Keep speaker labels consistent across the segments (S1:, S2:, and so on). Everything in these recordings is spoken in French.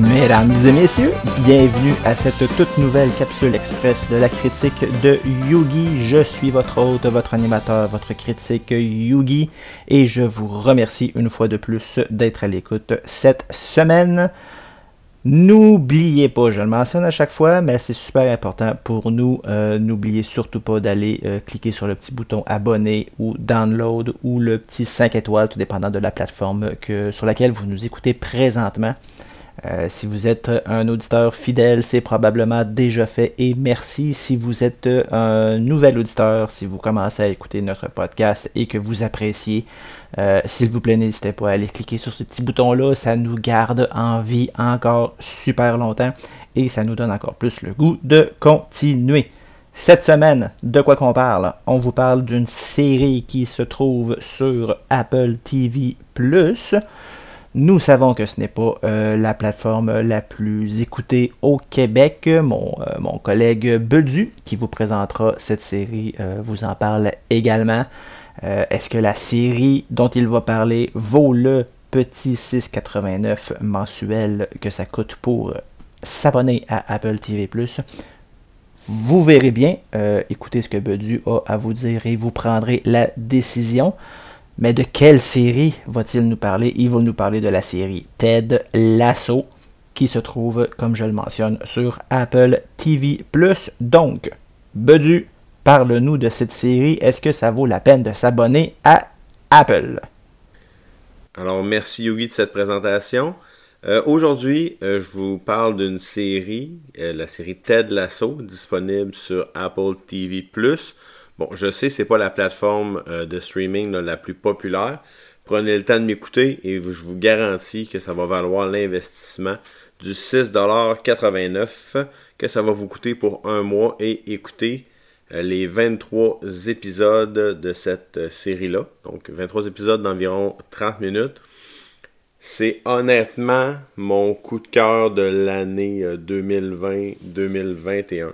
S1: Mesdames et messieurs, bienvenue à cette toute nouvelle capsule express de la critique de Yugi. Je suis votre hôte, votre animateur, votre critique Yugi et je vous remercie une fois de plus d'être à l'écoute cette semaine. N'oubliez pas, je le mentionne à chaque fois, mais c'est super important pour nous. Euh, n'oubliez surtout pas d'aller euh, cliquer sur le petit bouton abonner ou download ou le petit 5 étoiles, tout dépendant de la plateforme sur laquelle vous nous écoutez présentement. Euh, si vous êtes un auditeur fidèle, c'est probablement déjà fait et merci. Si vous êtes un nouvel auditeur, si vous commencez à écouter notre podcast et que vous appréciez, euh, s'il vous plaît, n'hésitez pas à aller cliquer sur ce petit bouton-là. Ça nous garde en vie encore super longtemps et ça nous donne encore plus le goût de continuer. Cette semaine, de quoi qu'on parle? On vous parle d'une série qui se trouve sur Apple TV ⁇ nous savons que ce n'est pas euh, la plateforme la plus écoutée au Québec. Mon, euh, mon collègue Bedu, qui vous présentera cette série, euh, vous en parle également. Est-ce que la série dont il va parler vaut le petit 6,89 mensuel que ça coûte pour s'abonner à Apple TV ⁇ Vous verrez bien, écoutez ce que Bedu a à vous dire et vous prendrez la décision. Mais de quelle série va-t-il nous parler? Il va nous parler de la série Ted Lasso, qui se trouve, comme je le mentionne, sur Apple TV. Donc, Bedu, parle-nous de cette série. Est-ce que ça vaut la peine de s'abonner à Apple?
S2: Alors, merci Yogi de cette présentation. Euh, aujourd'hui, euh, je vous parle d'une série, euh, la série Ted Lasso, disponible sur Apple TV Bon, je sais, c'est pas la plateforme euh, de streaming la plus populaire. Prenez le temps de m'écouter et je vous garantis que ça va valoir l'investissement du 6,89$ que ça va vous coûter pour un mois et écouter euh, les 23 épisodes de cette euh, série-là. Donc 23 épisodes d'environ 30 minutes. C'est honnêtement mon coup de cœur de l'année 2020-2021.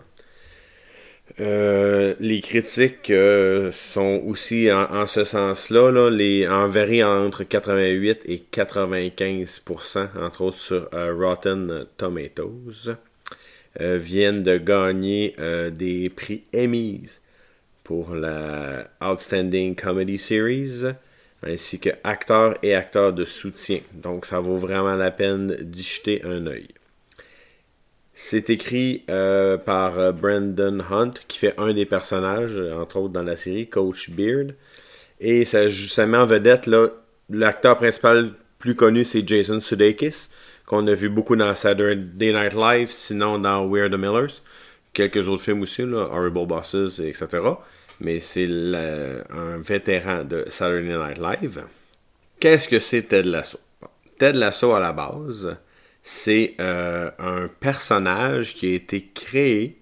S2: Euh, les critiques euh, sont aussi en, ce sens-là, là, les, en entre 88 et 95%, entre autres sur euh, Rotten Tomatoes, viennent de gagner des prix Emmys pour la Outstanding Comedy Series, ainsi que acteurs et acteurs de soutien. Donc ça vaut vraiment la peine d'y jeter un œil. C'est écrit euh, par euh, Brandon Hunt, qui fait un des personnages, entre autres dans la série, Coach Beard. Et ça, ça met en vedette, l'acteur principal plus connu, c'est Jason Sudeikis, qu'on a vu beaucoup dans Saturday Night Live, sinon dans We're the Millers. Quelques autres films aussi, là, Horrible Bosses, etc. Mais c'est un vétéran de Saturday Night Live. Qu'est-ce que c'est Ted Lasso? Ted Lasso, à la base, c'est euh, un personnage qui a été créé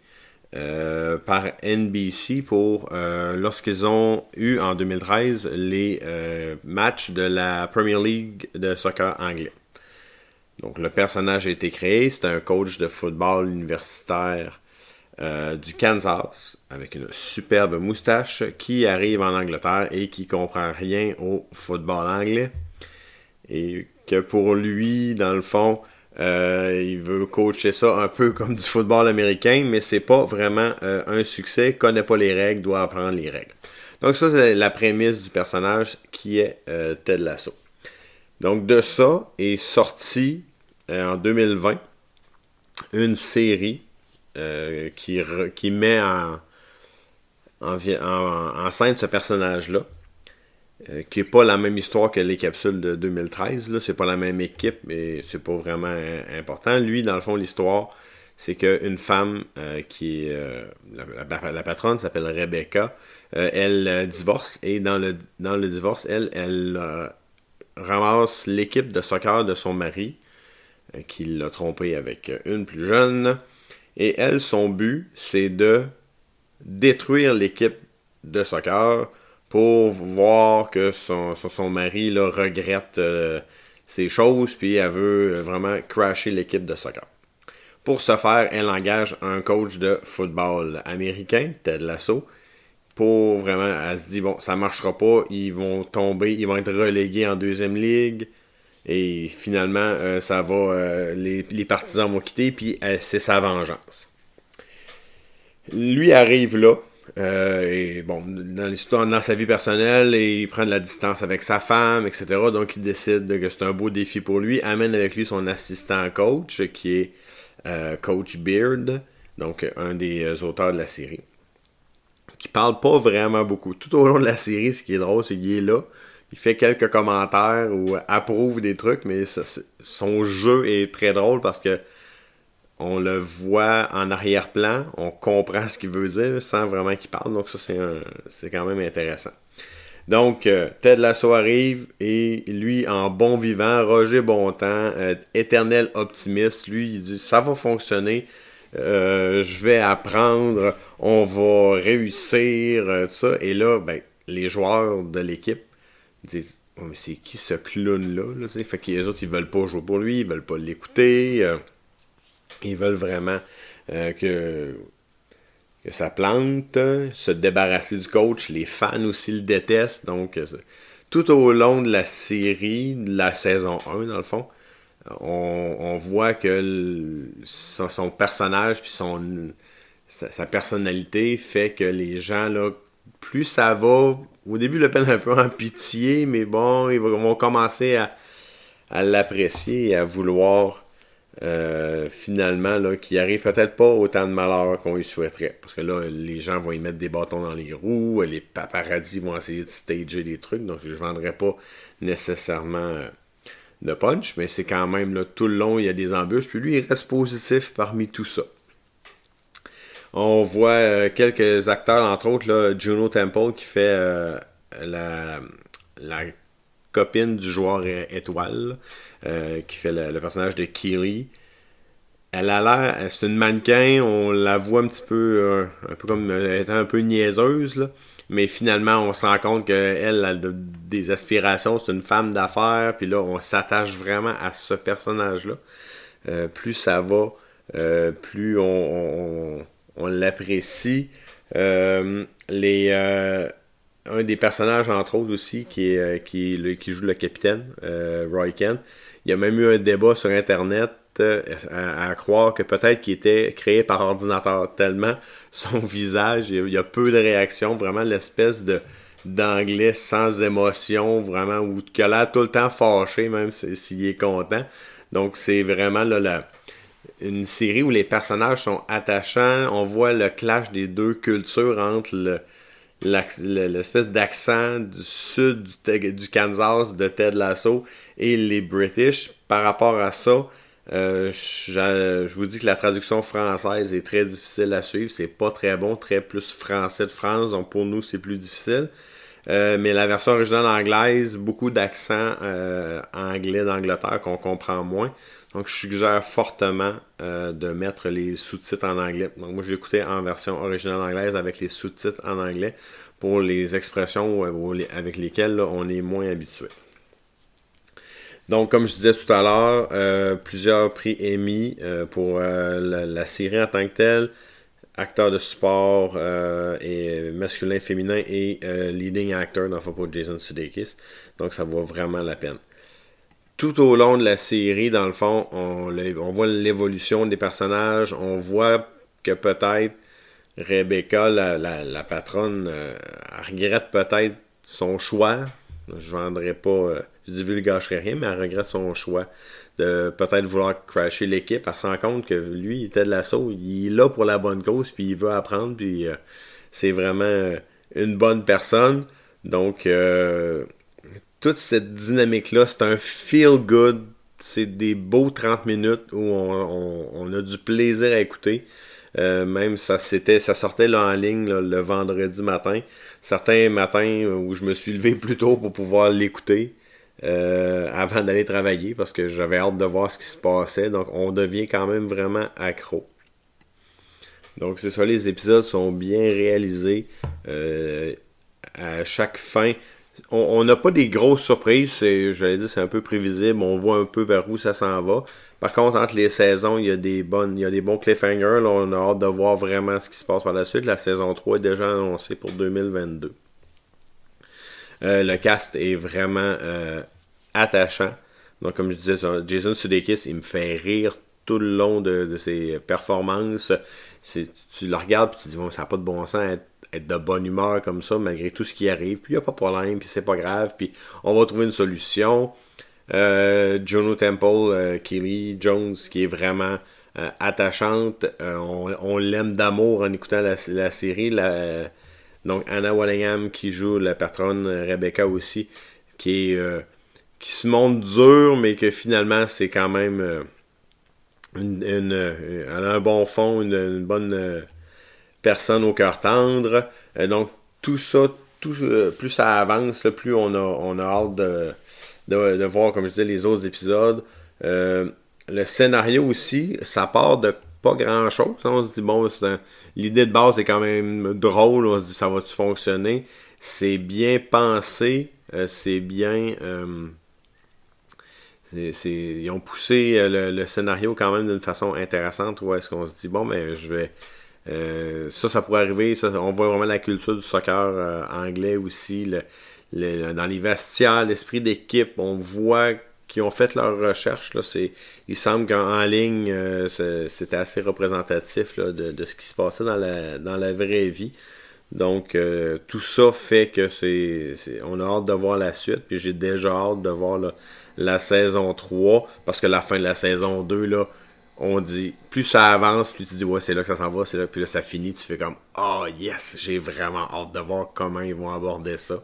S2: euh, par NBC pour euh, lorsqu'ils ont eu en 2013 les matchs de la Premier League de soccer anglais. Donc le personnage a été créé, c'est un coach de football universitaire du Kansas avec une superbe moustache qui arrive en Angleterre et qui comprend rien au football anglais. Et que pour lui, dans le fond, euh, il veut coacher ça un peu comme du football américain, mais c'est pas vraiment euh, un succès. Connaît pas les règles, doit apprendre les règles. Donc ça, c'est la prémisse du personnage qui est euh, Ted Lasso. Donc de ça est sorti en 2020 une série qui, met en scène ce personnage-là. Euh, qui n'est pas la même histoire que les capsules de 2013. Là. C'est pas la même équipe, mais c'est pas vraiment important. Lui, dans le fond, l'histoire, c'est qu'une femme euh, qui. Euh, la, patronne s'appelle Rebecca. elle divorce et dans le, dans le divorce, elle, elle ramasse l'équipe de soccer de son mari, qui l'a trompé avec une plus jeune. Et elle, son but, c'est de détruire l'équipe de soccer pour voir que son, mari regrette euh, ces choses, puis elle veut vraiment crasher l'équipe de soccer. Pour ce faire, elle engage un coach de football américain, Ted Lasso, pour vraiment, elle se dit, bon, ça marchera pas, ils vont tomber, ils vont être relégués en deuxième ligue, Et finalement, ça va, les, les, partisans vont quitter, puis c'est sa vengeance. Lui arrive là, euh, et bon, dans l'histoire, dans sa vie personnelle, il prend de la distance avec sa femme, etc. Donc il décide que c'est un beau défi pour lui. Amène avec lui son assistant coach, qui est euh, Coach Beard, donc un des euh, auteurs de la série. Qui parle pas vraiment beaucoup. Tout au long de la série, ce qui est drôle, c'est qu'il est là. Il fait quelques commentaires ou approuve des trucs, mais son jeu est très drôle parce que on le voit en arrière-plan, on comprend ce qu'il veut dire sans vraiment qu'il parle. Donc ça, c'est, quand même intéressant. Donc, euh, Ted Lasso arrive et lui, en bon vivant, Roger Bontemps, euh, éternel optimiste, lui, il dit ça va fonctionner, euh, je vais apprendre, on va réussir, tout ça. Et là, ben, les joueurs de l'équipe disent mais c'est qui ce clown-là? Fait que les autres, ils veulent pas jouer pour lui, ils veulent pas l'écouter. Ils veulent vraiment euh, que, que ça plante, se débarrasser du coach. Les fans aussi le détestent. Donc, euh, tout au long de la série, de la saison 1, dans le fond, on, voit que son, personnage puis son sa, personnalité fait que les gens là plus ça va au début le peine un peu en pitié mais bon ils vont commencer à, à l'apprécier et à vouloir euh, finalement, là, qui arrive peut-être pas autant de malheur qu'on y souhaiterait. Parce que là, les gens vont y mettre des bâtons dans les roues, les paparazzis vont essayer de stager des trucs, donc je ne vendrai pas nécessairement euh, de punch, mais c'est quand même là, tout le long, il y a des embûches, puis lui, il reste positif parmi tout ça. On voit euh, quelques acteurs, entre autres, Juno Temple qui fait la, la copine du joueur étoile, euh, qui fait le, personnage de Keely. Elle a l'air, c'est une mannequin, on la voit un petit peu, euh, un peu comme étant un peu niaiseuse, mais finalement on se rend compte qu'elle a des aspirations, c'est une femme d'affaires, puis là on s'attache vraiment à ce personnage-là. Euh, plus ça va, plus on, on l'apprécie. les un des personnages, entre autres aussi, qui, euh, qui, qui joue le capitaine, euh, Roy Kent. Il y a même eu un débat sur Internet euh, à, croire que peut-être qu'il était créé par ordinateur, tellement son visage, il y a peu de réactions, vraiment l'espèce de d'anglais sans émotion, vraiment, ou que là tout le temps fâché, même s'il est content. Donc c'est vraiment là, une série où les personnages sont attachants. On voit le clash des deux cultures entre le, l'espèce d'accent du sud du, Kansas de Ted Lasso et les British. Par rapport à ça, euh, je, vous dis que la traduction française est très difficile à suivre. C'est pas très bon, très plus français de France, donc pour nous c'est plus difficile. Euh, mais la version originale anglaise, beaucoup d'accent euh, anglais d'Angleterre qu'on comprend moins. Donc, je suggère fortement euh, de mettre les sous-titres en anglais. Donc, moi, j'ai écouté en version originale anglaise avec les sous-titres en anglais pour les expressions euh, avec lesquelles on est moins habitué. Donc, comme je disais tout à l'heure, euh, plusieurs prix émis pour la, série en tant que telle, acteur de sport et masculin, féminin et leading actor dans le pour Jason Sudeikis. Donc, ça vaut vraiment la peine tout au long de la série, dans le fond, on, voit l'évolution des personnages, on voit que peut-être Rebecca, la, patronne, euh, regrette peut-être son choix. Je ne vendrai pas, euh, je divulgacherai rien, mais elle regrette son choix de peut-être vouloir crasher l'équipe. Elle se rend compte que lui, il était de l'assaut, il est là pour la bonne cause, puis il veut apprendre, puis euh, c'est vraiment une bonne personne. Donc, toute cette dynamique-là, c'est un feel good. C'est des beaux 30 minutes où on, a du plaisir à écouter. Euh, même ça c'était ça sortait en ligne le vendredi matin. Certains matins où je me suis levé plus tôt pour pouvoir l'écouter euh, avant d'aller travailler parce que j'avais hâte de voir ce qui se passait. Donc on devient quand même vraiment accro. Donc c'est ça, les épisodes sont bien réalisés. Euh, à chaque fin, on n'a pas des grosses surprises. J'allais dire, c'est un peu prévisible. On voit un peu vers où ça s'en va. Par contre, entre les saisons, il y a des bonnes, il y a des bons cliffhangers. on a hâte de voir vraiment ce qui se passe par la suite. La saison 3 est déjà annoncée pour 2022. Euh, le cast est vraiment euh, attachant. Donc, comme je disais, Jason Sudeikis, il me fait rire tout le long de, ses performances. Tu le regardes et tu te dis, bon, ça n'a pas de bon sens être, de bonne humeur comme ça, malgré tout ce qui arrive. Puis il n'y a pas de problème, puis c'est pas grave, puis on va trouver une solution. Euh, Jono Temple, euh, Kelly Jones, qui est vraiment euh, attachante. Euh, on, l'aime d'amour en écoutant la, série. donc Anna Wallingham qui joue la patronne Rebecca aussi, qui est qui se montre dur, mais que finalement c'est quand même une, elle a un bon fond, une, bonne personne au cœur tendre. donc tout ça, tout, plus ça avance, plus on a, on a hâte de, de, voir, comme je disais, les autres épisodes. Euh, le scénario aussi, ça part de pas grand chose. On se dit, bon, l'idée de base est quand même drôle. On se dit, ça va-tu fonctionner? C'est bien pensé. Euh, c'est bien. Euh, ils ont poussé le, scénario quand même d'une façon intéressante. Où est-ce qu'on se dit, bon, mais ben, je vais. Ça, ça pourrait arriver. on voit vraiment la culture du soccer anglais aussi. Dans les vestiaires, l'esprit d'équipe, on voit qu'ils ont fait leurs recherches. Il semble qu'en ligne, euh, c'était assez représentatif de, ce qui se passait dans la, vraie vie. Donc, euh, tout ça fait que c'est, on a hâte de voir la suite. Puis j'ai déjà hâte de voir la saison 3. Parce que la fin de la saison 2, là, on dit, plus ça avance, plus tu dis, ouais, c'est là que ça s'en va, c'est là. Puis là, ça finit, tu fais comme, oh yes, j'ai vraiment hâte de voir comment ils vont aborder ça.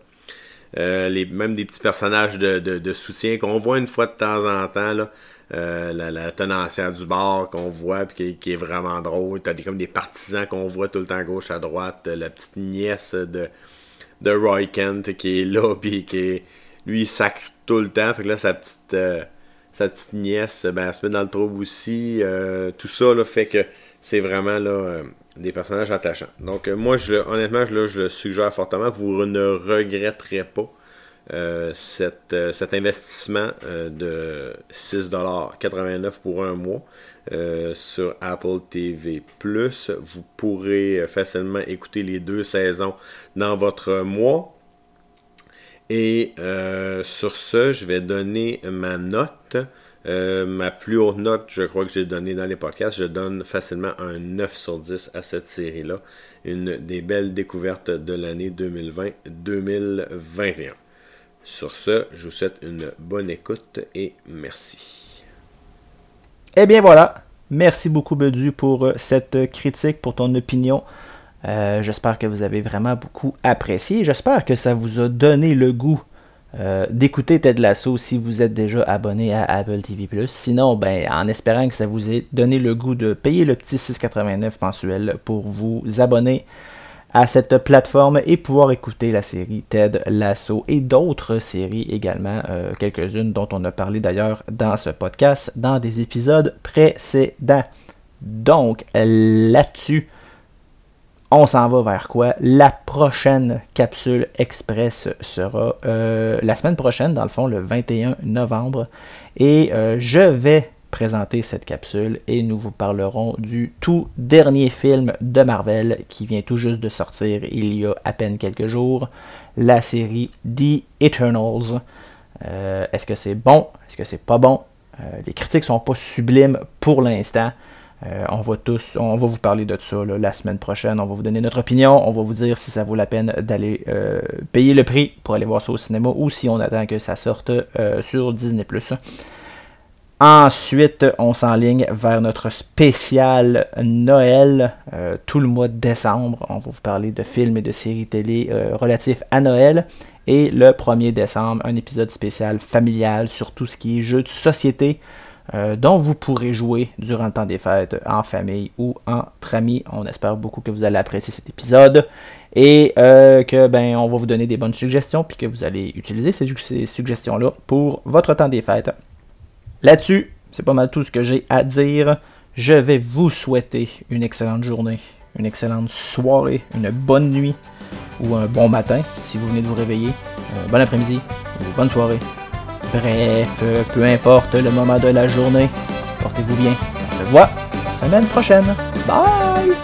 S2: Euh, les, même des petits personnages de, soutien qu'on voit une fois de temps en temps. Là. Euh, la, tenancière du bar qu'on voit puis qui, est vraiment drôle. T'as des, comme des partisans qu'on voit tout le temps gauche à droite. La petite nièce de, de Roy Kent qui est là puis qui est. Lui sacre tout le temps. Fait que là sa petite euh, sa petite nièce ben, elle se met dans le trouble aussi. tout ça là, fait que c'est vraiment là des personnages attachants. Donc euh, moi, honnêtement, je, je le suggère fortement. Vous ne regretterez pas euh, euh, cet investissement de 6,89$ pour un mois sur Apple TV+. Vous pourrez facilement écouter les deux saisons dans votre mois. Et sur ce, je vais donner ma note. Euh, ma plus haute note, je crois que j'ai donnée dans les podcasts, je donne facilement un 9 sur 10 à cette série-là. Une des belles découvertes de l'année 2020-2021. Sur ce, je vous souhaite une bonne écoute et merci.
S1: Eh bien voilà, merci beaucoup Bedu pour euh, cette critique, pour ton opinion. Euh, j'espère que vous avez vraiment beaucoup apprécié. J'espère que ça vous a donné le goût euh, d'écouter Ted Lasso si vous êtes déjà abonné à Apple TV+. Sinon, ben, en espérant que ça vous ait donné le goût de payer le petit 6,89 mensuel pour vous abonner à cette plateforme et pouvoir écouter la série Ted Lasso et d'autres séries également, euh, quelques-unes dont on a parlé d'ailleurs dans ce podcast dans des épisodes précédents. Donc là-dessus, on s'en va vers quoi? La prochaine capsule express sera euh, la semaine prochaine, dans le fond, le 21 novembre. Et euh, je vais présenter cette capsule et nous vous parlerons du tout dernier film de Marvel qui vient tout juste de sortir il y a à peine quelques jours, la série The Eternals. Euh, est-ce que c'est bon? Est-ce que c'est pas bon? Les critiques sont pas sublimes pour l'instant. Euh, on va vous parler de ça la semaine prochaine. On va vous donner notre opinion. On va vous dire si ça vaut la peine d'aller euh, payer le prix pour aller voir ça au cinéma ou si on attend que ça sorte euh, sur Disney+. Ensuite, on s'enligne vers notre spécial Noël, tout le mois de décembre. On va vous parler de films et de séries télé relatifs à Noël. Et le 1er décembre, un épisode spécial familial sur tout ce qui est jeux de société. Euh, dont vous pourrez jouer durant le temps des fêtes en famille ou entre amis. On espère beaucoup que vous allez apprécier cet épisode et euh, que ben on va vous donner des bonnes suggestions puis que vous allez utiliser ces, ces suggestions-là pour votre temps des fêtes. Là-dessus, c'est pas mal tout ce que j'ai à dire. Je vais vous souhaiter une excellente journée, une excellente soirée, une bonne nuit ou un bon matin si vous venez de vous réveiller. Euh, bon après-midi bonne soirée. Bref, peu importe le moment de la journée, portez-vous bien. On se voit la semaine prochaine. Bye!